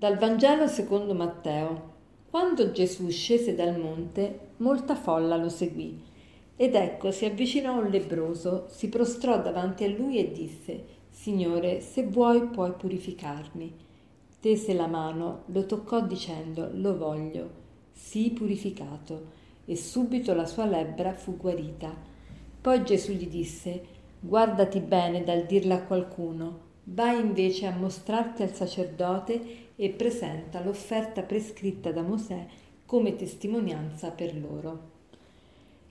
Dal Vangelo secondo Matteo. Quando Gesù scese dal monte, molta folla lo seguì. Ed ecco, si avvicinò un lebroso, si prostrò davanti a lui e disse, Signore, se vuoi puoi purificarmi. Tese la mano, lo toccò dicendo, lo voglio, sii purificato. E subito la sua lebbra fu guarita. Poi Gesù gli disse, guardati bene dal dirla a qualcuno, vai invece a mostrarti al sacerdote e presenta l'offerta prescritta da Mosè come testimonianza per loro.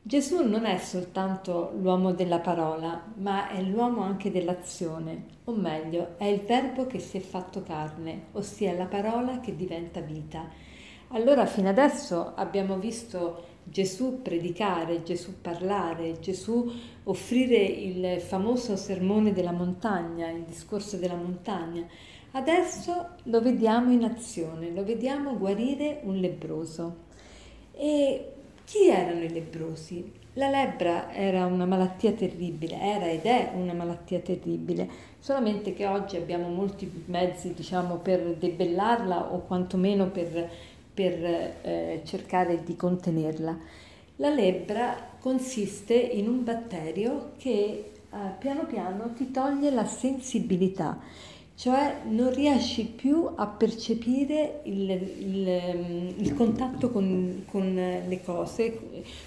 Gesù non è soltanto l'uomo della parola, ma è l'uomo anche dell'azione, o meglio, è il verbo che si è fatto carne, ossia la parola che diventa vita. Allora fino adesso abbiamo visto Gesù predicare, Gesù parlare, Gesù offrire il famoso sermone della montagna, il discorso della montagna, Adesso lo vediamo in azione, lo vediamo guarire un lebroso. E chi erano i lebrosi? La lebbra era una malattia terribile, era ed è una malattia terribile, solamente che oggi abbiamo molti mezzi diciamo, per debellarla o quantomeno per, per eh, cercare di contenerla. La lebbra consiste in un batterio che eh, piano piano ti toglie la sensibilità cioè non riesci più a percepire il, il, il contatto con, con, le cose,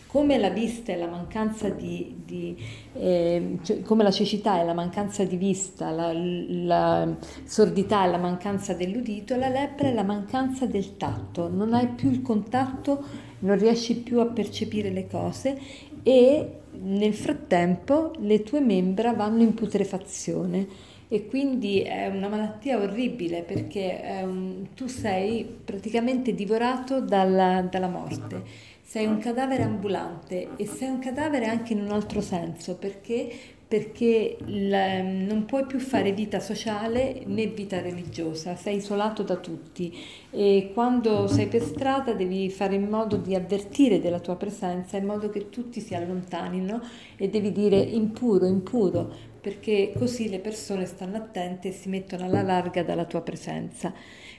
come la vista e la mancanza di, di eh, cioè, come la cecità e la mancanza di vista, la, la sordità e la mancanza dell'udito, la lebbra è la mancanza del tatto, non hai più il contatto, non riesci più a percepire le cose e nel frattempo le tue membra vanno in putrefazione e quindi è una malattia orribile perché un, tu sei praticamente divorato dalla, dalla morte. Sei un cadavere ambulante e sei un cadavere anche in un altro senso perché? Perché non puoi più fare vita sociale né vita religiosa, sei isolato da tutti. E quando sei per strada devi fare in modo di avvertire della tua presenza in modo che tutti si allontanino e devi dire impuro, impuro, perché così le persone stanno attente e si mettono alla larga dalla tua presenza.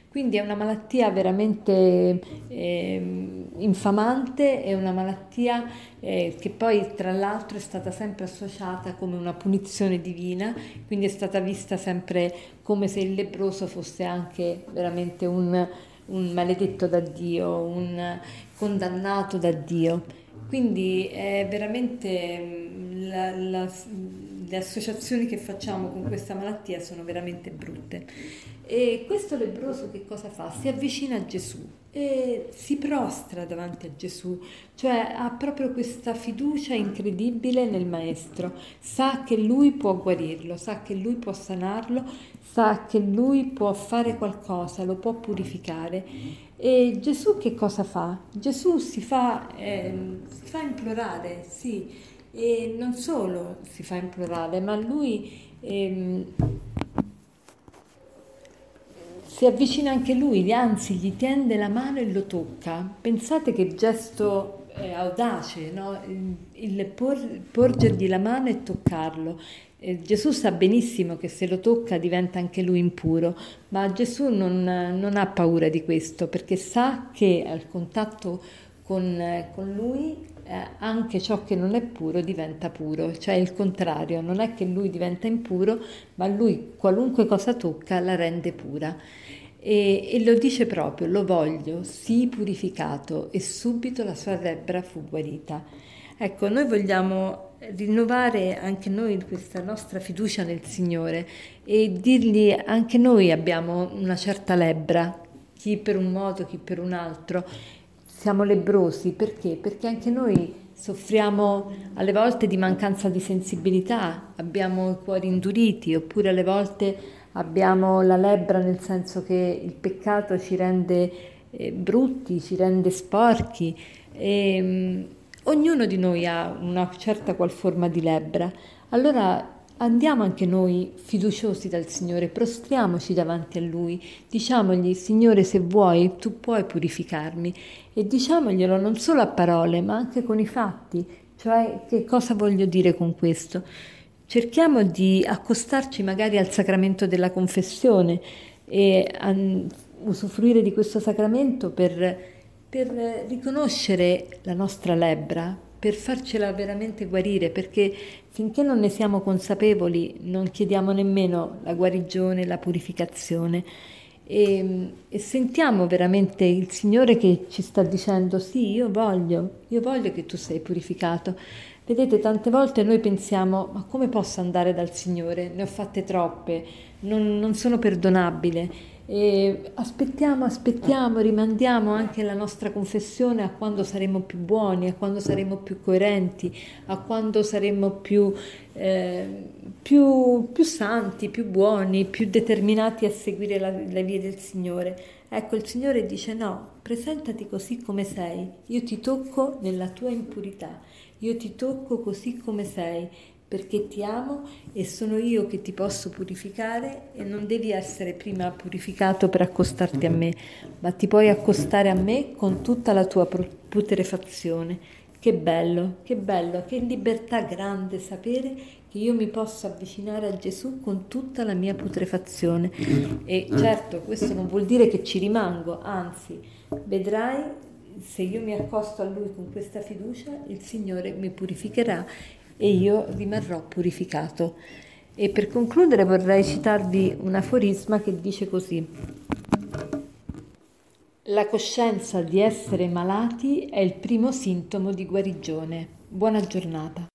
Quindi è una malattia veramente eh, infamante, è una malattia eh, che poi tra l'altro è stata sempre associata come una punizione divina, quindi è stata vista sempre come se il leproso fosse anche veramente un, un maledetto da Dio, un condannato da Dio. Quindi è veramente la, la, le associazioni che facciamo con questa malattia sono veramente brutte. E questo lebroso che cosa fa? Si avvicina a Gesù e si prostra davanti a Gesù, cioè ha proprio questa fiducia incredibile nel Maestro, sa che lui può guarirlo, sa che lui può sanarlo, sa che lui può fare qualcosa, lo può purificare. E Gesù che cosa fa? Gesù si fa, eh, si fa implorare, sì, e non solo si fa implorare, ma lui... Eh, si avvicina anche lui, anzi gli tende la mano e lo tocca. Pensate che gesto eh, audace, no? il por, porgergli la mano e toccarlo. Eh, Gesù sa benissimo che se lo tocca diventa anche lui impuro, ma Gesù non, non ha paura di questo perché sa che al contatto con, con lui eh, anche ciò che non è puro diventa puro, cioè il contrario, non è che lui diventa impuro, ma lui qualunque cosa tocca la rende pura. E, e lo dice proprio, lo voglio, sii purificato, e subito la sua lebbra fu guarita. Ecco, noi vogliamo rinnovare anche noi questa nostra fiducia nel Signore e dirgli anche noi abbiamo una certa lebbra, chi per un modo, chi per un altro, siamo lebrosi perché? Perché anche noi soffriamo alle volte di mancanza di sensibilità, abbiamo i cuori induriti oppure alle volte abbiamo la lebbra nel senso che il peccato ci rende eh, brutti, ci rende sporchi e um, ognuno di noi ha una certa qual forma di lebbra. Allora Andiamo anche noi fiduciosi dal Signore, prostriamoci davanti a Lui, diciamogli Signore se vuoi tu puoi purificarmi e diciamoglielo non solo a parole ma anche con i fatti, cioè che cosa voglio dire con questo. Cerchiamo di accostarci magari al sacramento della confessione e usufruire di questo sacramento per, per riconoscere la nostra lebbra, per farcela veramente guarire, perché finché non ne siamo consapevoli non chiediamo nemmeno la guarigione, la purificazione. E, e, sentiamo veramente il Signore che ci sta dicendo sì, io voglio, io voglio che tu sei purificato. Vedete, tante volte noi pensiamo, ma come posso andare dal Signore? Ne ho fatte troppe, non, non sono perdonabile. E aspettiamo, aspettiamo, rimandiamo anche la nostra confessione a quando saremo più buoni, a quando saremo più coerenti, a quando saremo più, eh, più, più santi, più buoni, più determinati a seguire la, la via del Signore. Ecco, il Signore dice no, presentati così come sei, io ti tocco nella tua impurità, io ti tocco così come sei perché ti amo e sono io che ti posso purificare e non devi essere prima purificato per accostarti a me, ma ti puoi accostare a me con tutta la tua putrefazione. Che bello, che bello, che libertà grande sapere che io mi posso avvicinare a Gesù con tutta la mia putrefazione. E certo, questo non vuol dire che ci rimango, anzi, vedrai se io mi accosto a Lui con questa fiducia, il Signore mi purificherà e io rimarrò purificato. E per concludere vorrei citarvi un aforisma che dice così. La coscienza di essere malati è il primo sintomo di guarigione. Buona giornata.